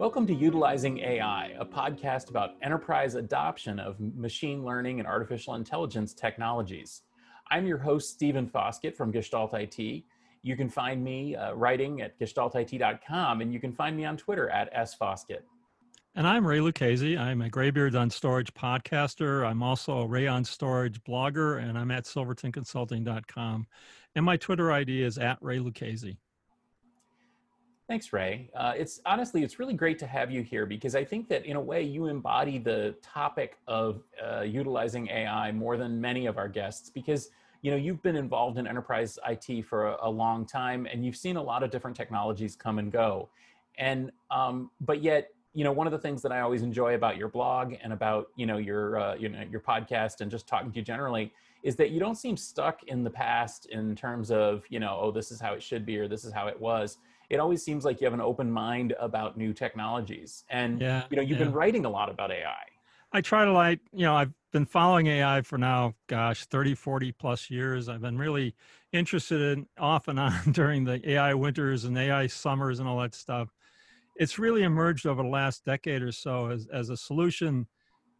Welcome to Utilizing AI, a podcast about enterprise adoption of machine learning and artificial intelligence technologies. I'm your host, Stephen Foskett from Gestalt IT. You can find me uh, writing at gestaltit.com, and you can find me on Twitter at sfoskett. And I'm Ray Lucchesi. I'm a Graybeards on Storage podcaster. I'm also a Ray on Storage blogger, and I'm at silvertonconsulting.com. And my Twitter ID is at Ray Lucchesi. Thanks, Ray. Uh, it's honestly, it's really great to have you here because I think that in a way you embody the topic of uh, utilizing AI more than many of our guests because you know you've been involved in enterprise IT for a, a long time and you've seen a lot of different technologies come and go, and um, but yet you know one of the things that I always enjoy about your blog and about you know your uh, you know your podcast and just talking to you generally is that you don't seem stuck in the past in terms of you know oh this is how it should be or this is how it was it always seems like you have an open mind about new technologies. And yeah, you know, you've yeah. been writing a lot about AI. I try to like, you know, I've been following AI for now, gosh, 30, 40 plus years. I've been really interested in off and on during the AI winters and AI summers and all that stuff. It's really emerged over the last decade or so as, as a solution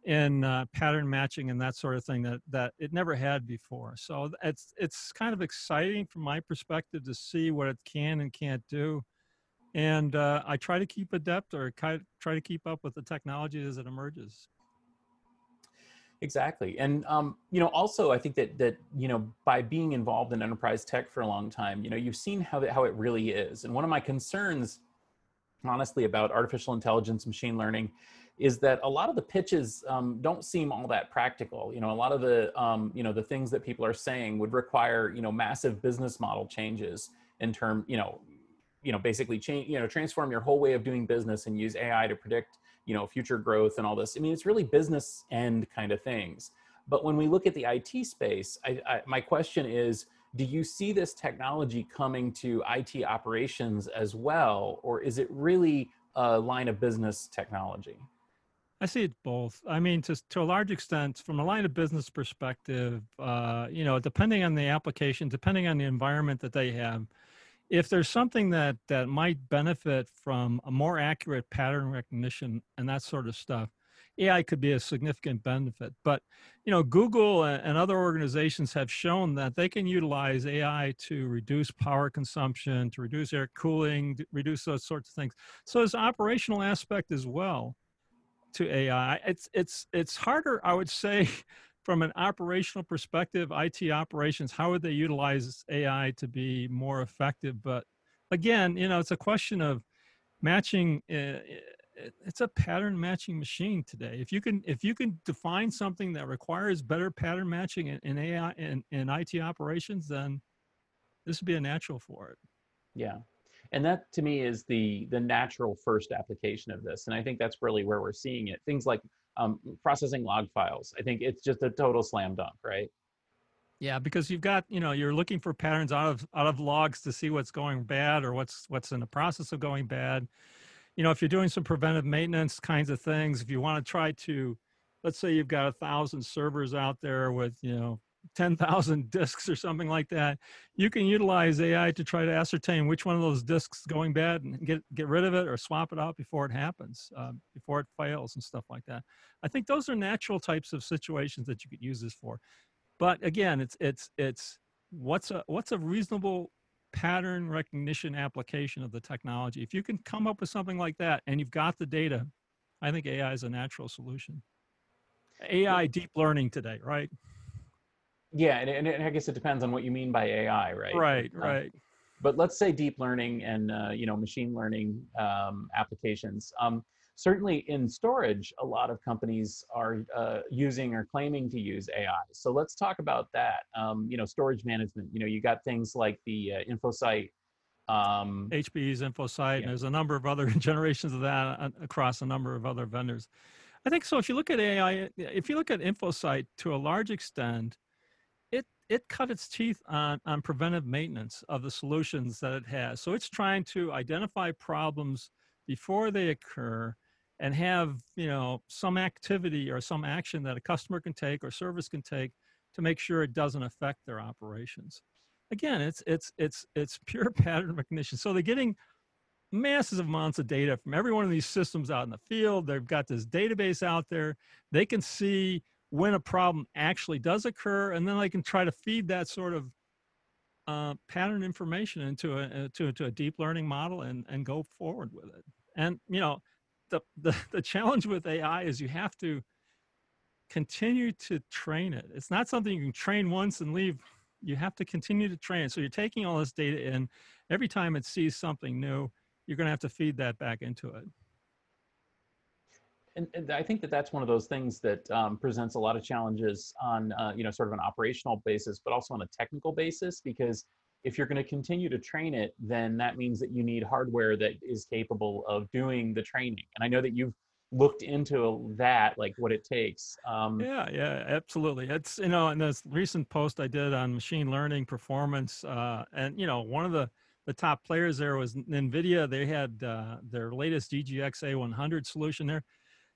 in uh, pattern matching and that sort of thing that that it never had before. So it's it's kind of exciting from my perspective to see what it can and can't do, and uh, I try to keep adept or try to keep up with the technology as it emerges. Exactly, and um, you know, also I think that that you know, by being involved in enterprise tech for a long time, you know, you've seen how how it really is. And one of my concerns, honestly, about artificial intelligence, machine learning, is that a lot of the pitches um, don't seem all that practical. You know, a lot of the um, you know the things that people are saying would require you know massive business model changes in term you know you know basically change you know transform your whole way of doing business and use AI to predict you know future growth and all this. I mean, it's really business end kind of things. But when we look at the IT space, I, I, my question is do you see this technology coming to IT operations as well, or is it really a line of business technology? I see it both. I mean, to to a large extent, from a line of business perspective, uh, you know, depending on the application, depending on the environment that they have, if there's something that that might benefit from a more accurate pattern recognition and that sort of stuff, AI could be a significant benefit. But you know, Google and other organizations have shown that they can utilize AI to reduce power consumption, to reduce air cooling, reduce those sorts of things. So there's operational aspect as well to AI. It's it's it's harder, I would say, from an operational perspective, IT operations. How would they utilize AI to be more effective? But again, you know, it's a question of matching. Uh, it's a pattern matching machine today. If you can if you can define something that requires better pattern matching in, in AI in, in IT operations, then this would be a natural for it. Yeah and that to me is the the natural first application of this and i think that's really where we're seeing it. Things like um, processing log files i think it's just a total slam dunk right? Yeah because you've got you know you're looking for patterns out of out of logs to see what's going bad or what's what's in the process of going bad. You know if you're doing some preventive maintenance kinds of things if you want to try to let's say you've got a thousand servers out there with you know 10,000 disks or something like that, you can utilize AI to try to ascertain which one of those disks is going bad and get, get rid of it or swap it out before it happens, uh, before it fails and stuff like that. I think those are natural types of situations that you could use this for. But again, it's, it's, it's what's a, what's a reasonable pattern recognition application of the technology. If you can come up with something like that and you've got the data, I think AI is a natural solution. AI deep learning today, right? Yeah, and, and, I guess it depends on what you mean by AI, right? Right, um, right. But let's say deep learning and uh, you know machine learning um, applications. Um, certainly in storage, a lot of companies are uh, using or claiming to use AI. So let's talk about that. Um, you know, storage management. You know, you got things like the uh, InfoSight. Um, HPE's InfoSight. Yeah. And there's a number of other generations of that uh, across a number of other vendors. I think so. If you look at AI, if you look at InfoSight to a large extent, it cut its teeth on, on preventive maintenance of the solutions that it has. So it's trying to identify problems before they occur and have you know some activity or some action that a customer can take or service can take to make sure it doesn't affect their operations. Again, it's it's it's it's pure pattern recognition. So they're getting masses of amounts of data from every one of these systems out in the field. They've got this database out there. They can see when a problem actually does occur, and then they can try to feed that sort of uh, pattern information into a uh, to, to a deep learning model and and go forward with it. And you know, the the the challenge with AI is you have to continue to train it. It's not something you can train once and leave. You have to continue to train. So you're taking all this data in. Every time it sees something new, you're going to have to feed that back into it. And, and, I think that that's one of those things that um, presents a lot of challenges on, uh, you know, sort of an operational basis, but also on a technical basis, because if you're going to continue to train it, then that means that you need hardware that is capable of doing the training. And I know that you've looked into that, like what it takes. Um, yeah, yeah, absolutely. It's you know, in this recent post I did on machine learning performance, uh, and you know, one of the the top players there was NVIDIA. They had uh, their latest DGX A100 solution there.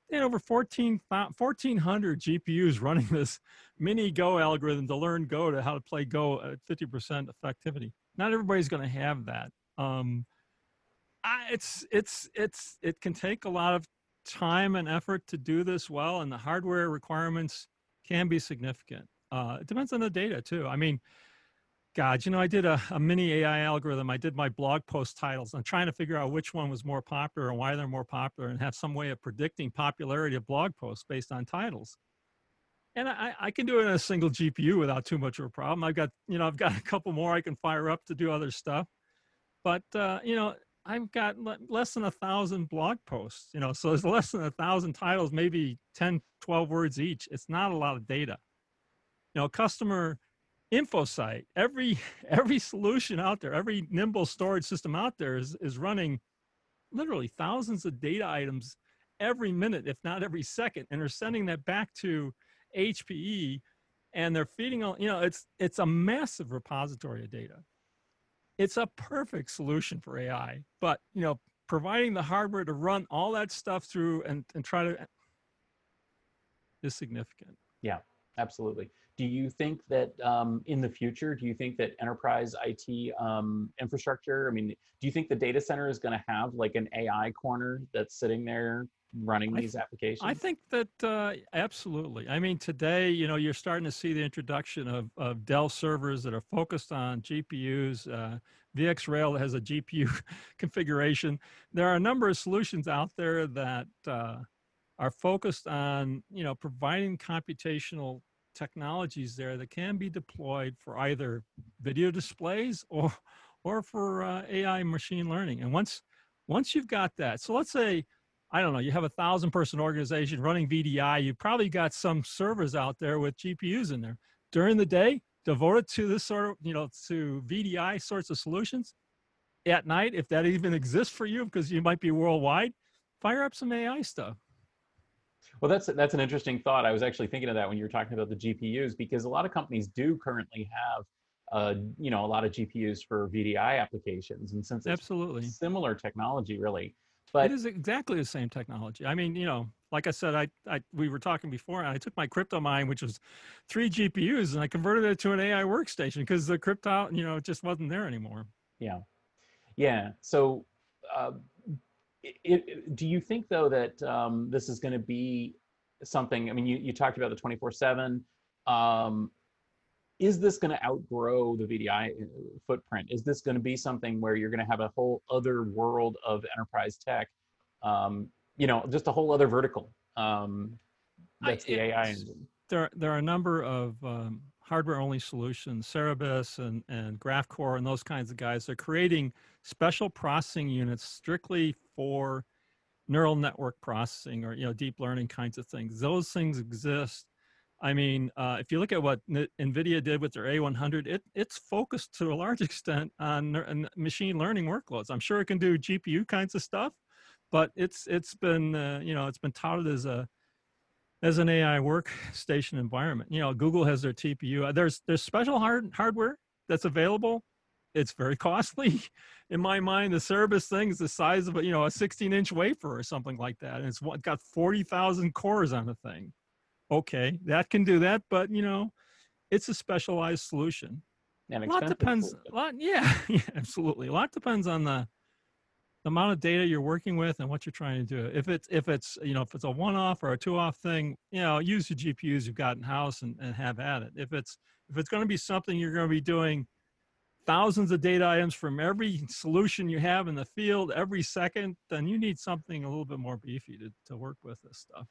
They had over 14, 1,400 GPUs running this mini Go algorithm to learn Go to how to play Go at 50% effectivity. Not everybody's going to have that. Um, I, it's it's it's it can take a lot of time and effort to do this well, and the hardware requirements can be significant. Uh, it depends on the data too. I mean, God, you know, I did a, a, mini AI algorithm. I did my blog post titles. I'm trying to figure out which one was more popular and why they're more popular and have some way of predicting popularity of blog posts based on titles. And I, I can do it in a single GPU without too much of a problem. I've got, you know, I've got a couple more I can fire up to do other stuff. But, uh, you know, I've got less than a thousand blog posts, you know, so there's less than a thousand titles, maybe 10, 12 words each. It's not a lot of data. You know, a customer InfoSight. Every every solution out there every nimble storage system out there is is running literally thousands of data items every minute if not every second and they're sending that back to hpe and they're feeding all you know it's it's a massive repository of data. It's a perfect solution for ai but you know providing the hardware to run all that stuff through and, and try to eh, is significant. Yeah absolutely do you think that um, in the future, do you think that enterprise IT um, infrastructure, I mean, do you think the data center is going to have like an AI corner that's sitting there running these applications? I think that uh, absolutely. I mean, today, you know, you're starting to see the introduction of, of Dell servers that are focused on GPUs. Uh, VxRail has a GPU configuration. There are a number of solutions out there that uh, are focused on, you know, providing computational technologies there that can be deployed for either video displays or or for uh, AI machine learning. And once once you've got that, so let's say I don't know, you have a thousand person organization running VDI, you probably got some servers out there with GPUs in there. During the day, devoted to this sort of, you know, to VDI sorts of solutions. At night, if that even exists for you, because you might be worldwide, fire up some AI stuff. Well, that's that's an interesting thought. I was actually thinking of that when you were talking about the GPUs because a lot of companies do currently have, uh, you know, a lot of GPUs for VDI applications, and since it's absolutely similar technology, really, but it is exactly the same technology. I mean, you know, like I said, I, I we were talking before, and I took my crypto mine, which was three GPUs, and I converted it to an AI workstation because the crypto, you know, just wasn't there anymore. Yeah, yeah. So. Uh, it, it, do you think though that um, this is going to be something? I mean, you, you talked about the 24 seven. Um, is this going to outgrow the VDI uh, footprint? Is this going to be something where you're going to have a whole other world of enterprise tech? Um, you know, just a whole other vertical. Um, that's I, the AI engine. There, there are a number of um, hardware only solutions, Cerebras and, and Graphcore and those kinds of guys. They're creating special processing units strictly for neural network processing or you know deep learning kinds of things. Those things exist. I mean, uh, if you look at what NVIDIA did with their A100, it, it's focused to a large extent on, on machine learning workloads. I'm sure it can do GPU kinds of stuff, but it's it's been uh, you know it's been touted as a as an AI workstation environment. You know, Google has their TPU. Uh, there's there's special hard hardware that's available. It's very costly. In my mind, the Cerebras thing is the size of a you know a 16 inch wafer or something like that, and it's got 40,000 cores on the thing. Okay, that can do that, but you know, it's a specialized solution. And a lot depends. A lot, yeah, yeah, absolutely. A lot depends on the the amount of data you're working with and what you're trying to do. If it's if it's you know if it's a one-off or a two-off thing, you know, use the GPUs you've got in house and, and have at it. If it's if it's going to be something you're going to be doing thousands of data items from every solution you have in the field every second, then you need something a little bit more beefy to, to work with this stuff.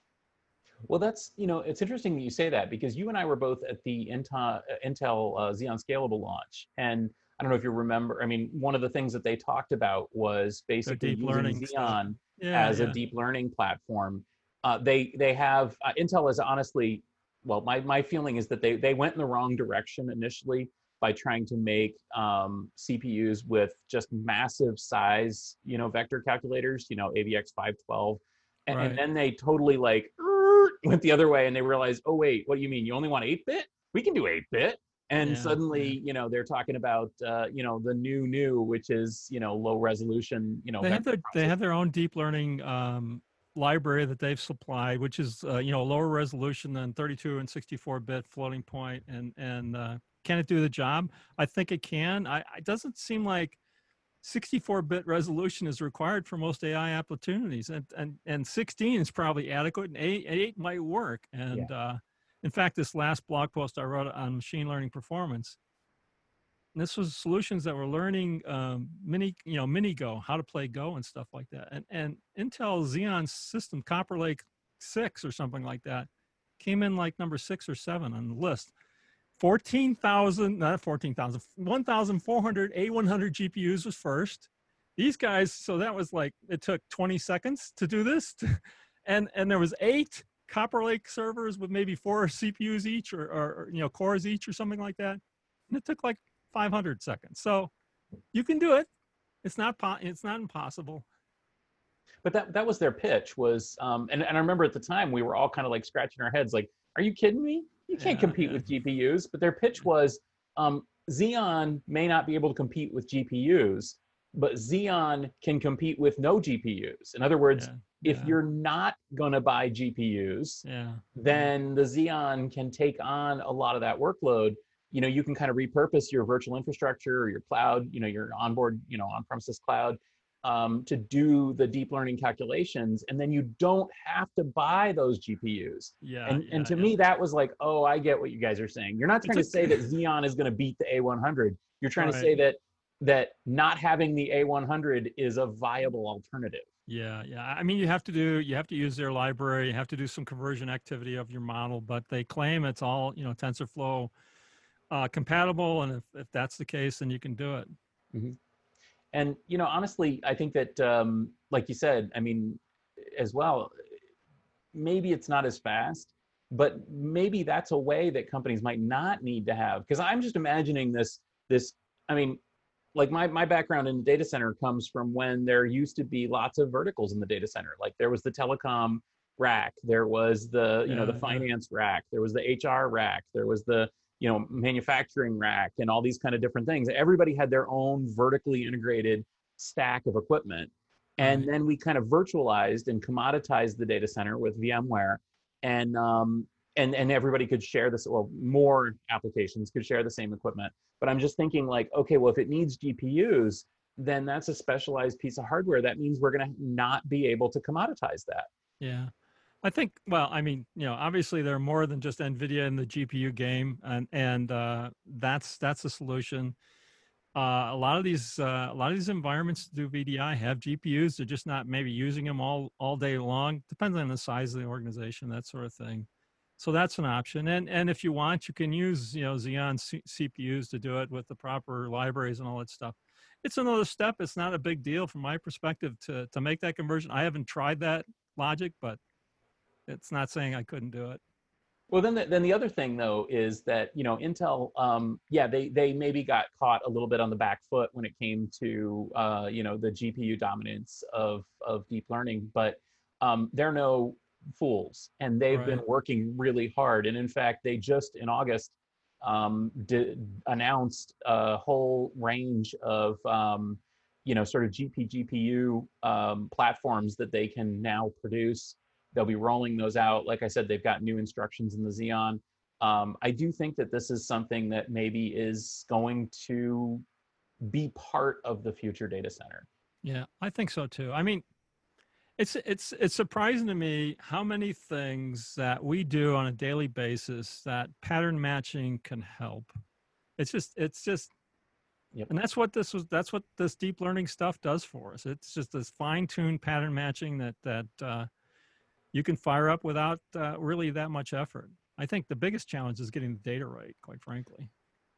Well, that's, you know, it's interesting that you say that because you and I were both at the Intel, Intel uh, Xeon Scalable launch. And I don't know if you remember, I mean, one of the things that they talked about was basically using Xeon yeah, as yeah. a deep learning platform. Uh, they they have, uh, Intel is honestly, well, my, my feeling is that they, they went in the wrong direction initially by trying to make um, CPUs with just massive size, you know, vector calculators, you know, AVX 512. And, right. and then they totally like went the other way and they realized, oh, wait, what do you mean? You only want 8 bit? We can do 8 bit. And yeah, suddenly, yeah. you know, they're talking about, uh, you know, the new new, which is, you know, low resolution, you know. They have their, they have their own deep learning um, library that they've supplied, which is, uh, you know, lower resolution than 32 and 64 bit floating point and, and uh, can it do the job? I think it can. I, it doesn't seem like 64-bit resolution is required for most AI opportunities, and and and 16 is probably adequate, and eight, eight might work. And yeah. In fact, this last blog post I wrote on machine learning performance, this was solutions that were learning um, mini, you know, mini Go, how to play Go and stuff like that. And and Intel Xeon system, Cooper Lake six or something like that, came in like number six or seven on the list. 14,000, not 14,000, 1,400 A100 GPUs was first. These guys, so that was like, it took 20 seconds to do this. and, and there was eight Cooper Lake servers with maybe four CPUs each or, or, you know, cores each or something like that. And it took like 500 seconds. So you can do it. It's not, it's not impossible but that that was their pitch was um, and, and i remember at the time we were all kind of like scratching our heads like are you kidding me you can't yeah, compete yeah. with GPUs. But their pitch was um, Xeon may not be able to compete with GPUs, but Xeon can compete with no GPUs. In other words, yeah, if you're not going to buy GPUs, then the Xeon can take on a lot of that workload. You know, you can kind of repurpose your virtual infrastructure or your cloud, you know, your onboard, you know, on-premises cloud um, to do the deep learning calculations and then you don't have to buy those gpus yeah and, yeah, and to yeah. me that was like oh i get what you guys are saying you're not trying it's to say that xeon is going to beat the a100 you're trying right. to say that that not having the a100 is a viable alternative yeah yeah i mean you have to do you have to use their library you have to do some conversion activity of your model but they claim it's all you know tensorflow uh, compatible and if, if that's the case then you can do it mm-hmm. And you know, honestly, I think that, um, like you said, I mean, as well, maybe it's not as fast, but maybe that's a way that companies might not need to have. Because I'm just imagining this. This, I mean, like my my background in the data center comes from when there used to be lots of verticals in the data center. Like there was the telecom rack, there was the you know the finance rack, there was the HR rack, there was the you know manufacturing rack and all these kind of different things. Everybody had their own vertically integrated stack of equipment. And then we kind of virtualized and commoditized the data center with vmware. And um, and and everybody could share this well more applications could share the same equipment but i'm just thinking like okay well if it needs gpus then that's a specialized piece of hardware that means we're going to not be able to commoditize that yeah I think, well, I mean, you know, obviously there are more than just NVIDIA in the GPU game, and and uh, that's that's a solution. Uh, a lot of these uh, a lot of these environments do VDI have GPUs. They're just not maybe using them all all day long. Depends on the size of the organization, that sort of thing. So that's an option. And and if you want, you can use you know Xeon C- CPUs to do it with the proper libraries and all that stuff. It's another step. It's not a big deal from my perspective to to make that conversion. I haven't tried that logic, but it's not saying I couldn't do it. Well, then the, then the other thing though is that you know Intel, um, yeah, they they maybe got caught a little bit on the back foot when it came to uh, you know the GPU dominance of of deep learning, but um, they're no fools, and they've right. been working really hard. And in fact, they just in August um, did, announced a whole range of um, you know sort of GP GPU um, platforms that they can now produce They'll be rolling those out. Like I said, they've got new instructions in the Xeon. Um, I do think that this is something that maybe is going to be part of the future data center. Yeah, I think so too. I mean, it's it's it's surprising to me how many things that we do on a daily basis that pattern matching can help. It's just it's just Yep. and that's what this was that's what this deep learning stuff does for us. It's just this fine-tuned pattern matching that that uh, you can fire up without uh, really that much effort. I think the biggest challenge is getting the data right, quite frankly.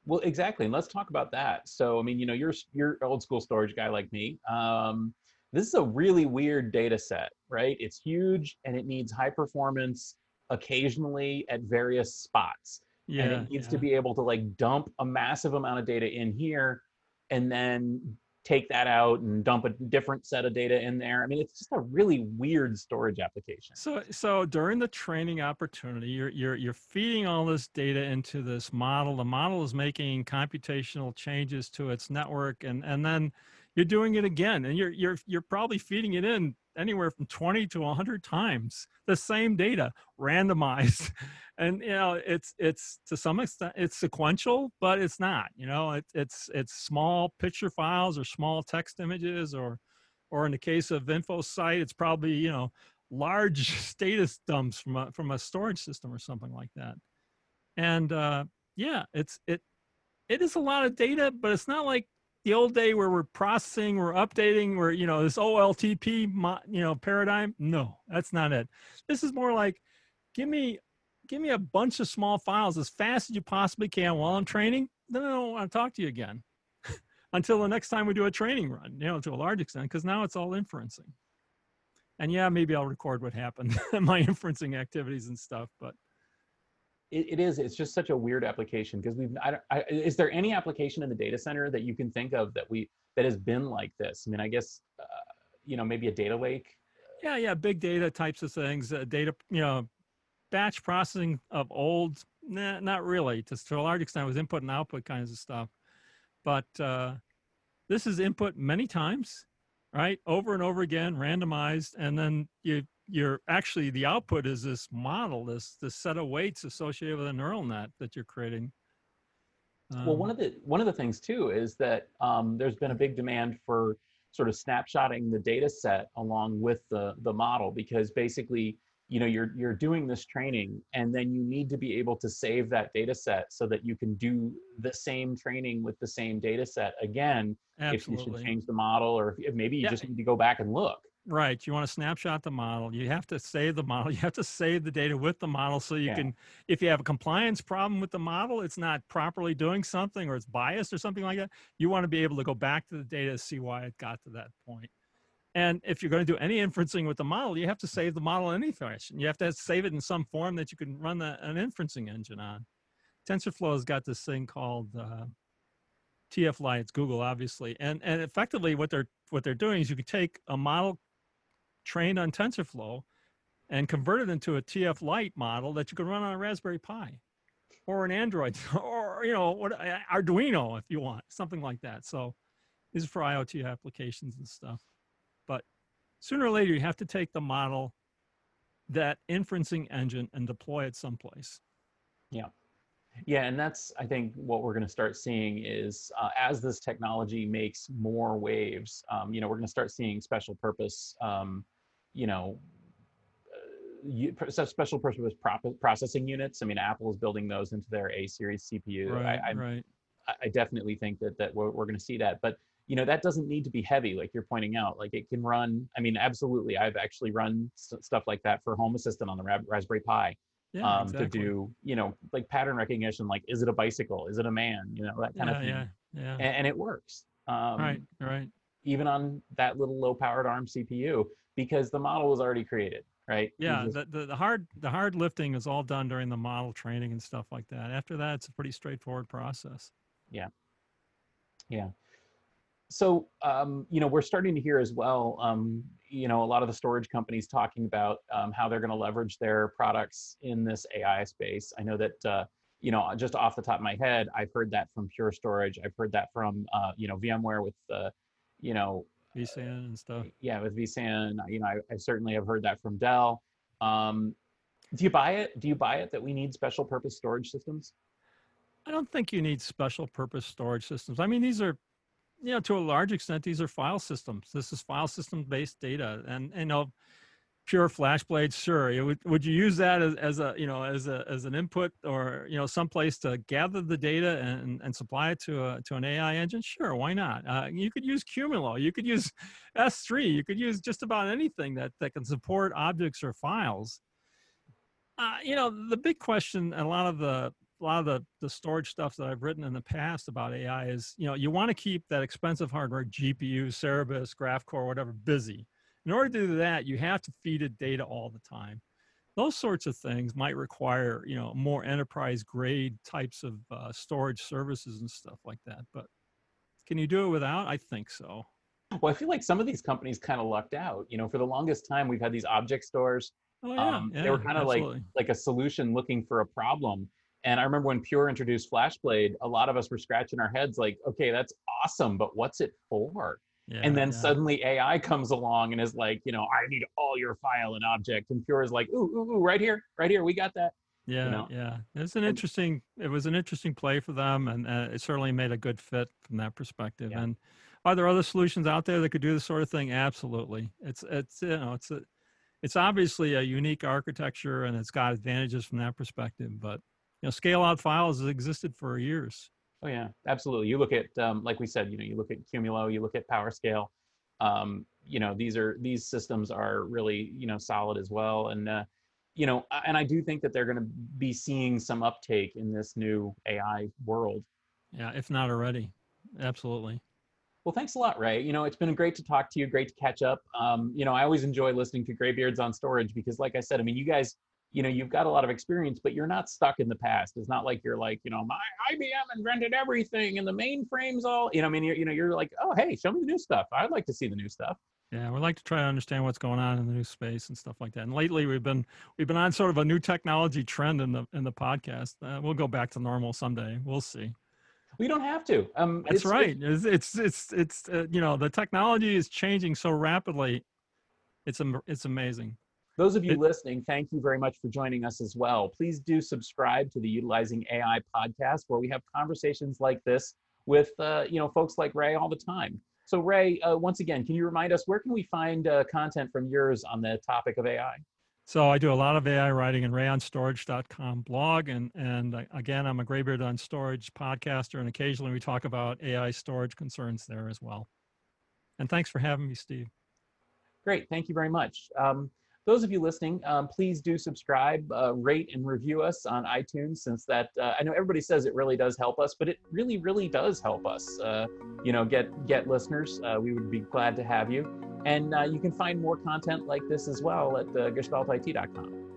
Well, exactly. And let's talk about that. So, I mean, you know, you're you're old school storage guy like me. Um, this is a really weird data set, right? It's huge and it needs high performance occasionally at various spots. Yeah, and it needs yeah. to be able to like dump a massive amount of data in here and then take that out and dump a different set of data in there. I mean, it's just a really weird storage application. So, so during the training opportunity, you're you're you're feeding all this data into this model. The model is making computational changes to its network, and and then you're doing it again, and you're you're you're probably feeding it in anywhere from 20 to 100 times the same data randomized. And you know it's it's to some extent it's sequential but it's not you know it, it's it's small picture files or small text images or or in the case of InfoSight it's probably you know large status dumps from a from a storage system or something like that. And uh yeah it's it it is a lot of data but it's not like the old day where we're processing we're updating we're you know this oltp you know paradigm? No that's not it. This is more like give me give me a bunch of small files as fast as you possibly can while i'm training then i don't want to talk to you again until the next time we do a training run you know to a large extent because now it's all inferencing. And yeah maybe i'll record what happened my inferencing activities and stuff but It, it is. It's just such a weird application because we've. I, I, is there any application in the data center that you can think of that we that has been like this? I mean, I guess uh, you know maybe a data lake. yeah yeah big data types of things uh, data you know batch processing of old nah, not really to, to a large extent with input and output kinds of stuff but uh, this is input many times right over and over again randomized and then you you're actually the output is this model this this set of weights associated with a neural net that you're creating well, one Um, of the one of the things too is that um, there's been a big demand for sort of snapshotting the data set along with the the model because basically you know you're you're doing this training and then you need to be able to save that data set so that you can do the same training with the same data set again if you should change the model or if, if maybe you Yeah. just need to go back and look Right. You want to snapshot the model. You have to save the model. You have to save the data with the model so you Yeah. can, if you have a compliance problem with the model, it's not properly doing something or it's biased or something like that, you want to be able to go back to the data to see why it got to that point. And if you're going to do any inferencing with the model, you have to save the model in any fashion. You have to save it in some form that you can run the, an inferencing engine on. TensorFlow has got this thing called uh, TF Lite. It's Google, obviously, and and effectively what they're what they're doing is you can take a model trained on TensorFlow and convert it into a TF Lite model that you can run on a Raspberry Pi or an Android or you know what uh, Arduino if you want something like that. So this is for IoT applications and stuff. But sooner or later you have to take the model that inferencing engine and deploy it someplace. Yeah. Yeah, and that's I think what we're going to start seeing is uh, as this technology makes more waves, um, you know, we're going to start seeing special purpose, um, you know, uh, you, pr- so special purpose processing units. I mean, Apple is building those into their A series CPU. Right, I, I'm- right. I, I definitely think that that we're, we're going to see that, but you know, that doesn't need to be heavy, like you're pointing out. Like it can run. I mean, absolutely, I've actually run s- stuff like that for Home Assistant on the Ra- Raspberry Pi Yeah, um, exactly. to do you know like pattern recognition like is it a bicycle is it a man you know that kind yeah, of thing yeah, yeah. and, and it works um, right, right. even on that little low powered arm cpu because the model was already created right Yeah, just- the, the, the hard the hard lifting is all done during the model training and stuff like that. After that, it's a pretty straightforward process. yeah Yeah. so um, you know we're starting to hear as well um, you know a lot of the storage companies talking about um, how they're going to leverage their products in this ai space i know that uh, you know just off the top of my head i've heard that from pure storage i've heard that from uh, you know vmware with uh, you know vSAN and stuff. yeah with vsan you know I, I certainly have heard that from dell um, do you buy it do you buy it that we need special purpose storage systems I don't think you need special purpose storage systems. I mean, these are, you know, to a large extent, these are file systems. This is file system based data, and and you know, pure FlashBlade, sure. Would would you use that as, as a you know as a as an input or you know someplace to gather the data and, and supply it to a to an AI engine? Sure, why not? Uh, you could use Qumulo, you could use S3, you could use just about anything that that can support objects or files. Uh, you know, the big question, a lot of the a lot of the, the storage stuff that I've written in the past about AI is, you know, you want to keep that expensive hardware, GPU, Cerebras, GraphCore, whatever, busy. In order to do that, you have to feed it data all the time. Those sorts of things might require, you know, more enterprise grade types of uh, storage services and stuff like that. But can you do it without? I think so. Well, I feel like some of these companies kind of lucked out. You know, for the longest time, we've had these object stores. Oh, yeah, um, yeah, they were kind of like like a solution looking for a problem. And I remember when Pure introduced FlashBlade, a lot of us were scratching our heads like, okay, that's awesome, but what's it for? Yeah, and then yeah. suddenly AI comes along and is like, you know, I need all your file and object. And Pure is like, ooh, ooh, ooh, right here, right here, we got that. Yeah, you know? yeah. It's an interesting. It was an interesting play for them, and uh, it certainly made a good fit from that perspective. Yeah. And are there other solutions out there that could do this sort of thing? Absolutely. It's it's you know it's a it's obviously a unique architecture and it's got advantages from that perspective. But you know, scale out files has existed for years. Oh yeah, absolutely. You look at, um, like we said, you know, you look at Qumulo, you look at PowerScale. Um, you know, these are these systems are really you know solid as well, and uh, you know, and I do think that they're going to be seeing some uptake in this new AI world. Yeah, if not already, absolutely. Well, thanks a lot, Ray. You know, it's been great to talk to you, great to catch up. Um, you know, I always enjoy listening to Graybeards on Storage because, like I said, I mean, you guys you know you've got a lot of experience but you're not stuck in the past. It's not like you're like you know my ibm invented everything and the mainframes all you know i mean you're, you know you're like oh hey show me the new stuff. I'd like to see the new stuff. Yeah we like to try to understand what's going on in the new space and stuff like that. And lately we've been we've been on sort of a new technology trend in the in the podcast. Uh, we'll go back to normal someday. We'll see. We don't have to. Um that's it's, right. It's it's it's, it's uh, you know the technology is changing so rapidly. It's it's amazing those of you listening, thank you very much for joining us as well. Please do subscribe to the Utilizing AI podcast, where we have conversations like this with uh, you know folks like Ray all the time. So Ray, uh, once again, can you remind us where can we find uh, content from yours on the topic of AI? So I do a lot of AI writing in rayonstorage.com blog, and and again, I'm a Graybeard on Storage podcaster, and occasionally we talk about AI storage concerns there as well. And thanks for having me, Steve. Great, thank you very much. Um, those of you listening, um, please do subscribe, uh, rate, and review us on iTunes, since that uh, I know everybody says it really does help us, but it really, really does help us. Uh, you know, get get listeners. Uh, we would be glad to have you, and uh, you can find more content like this as well at uh.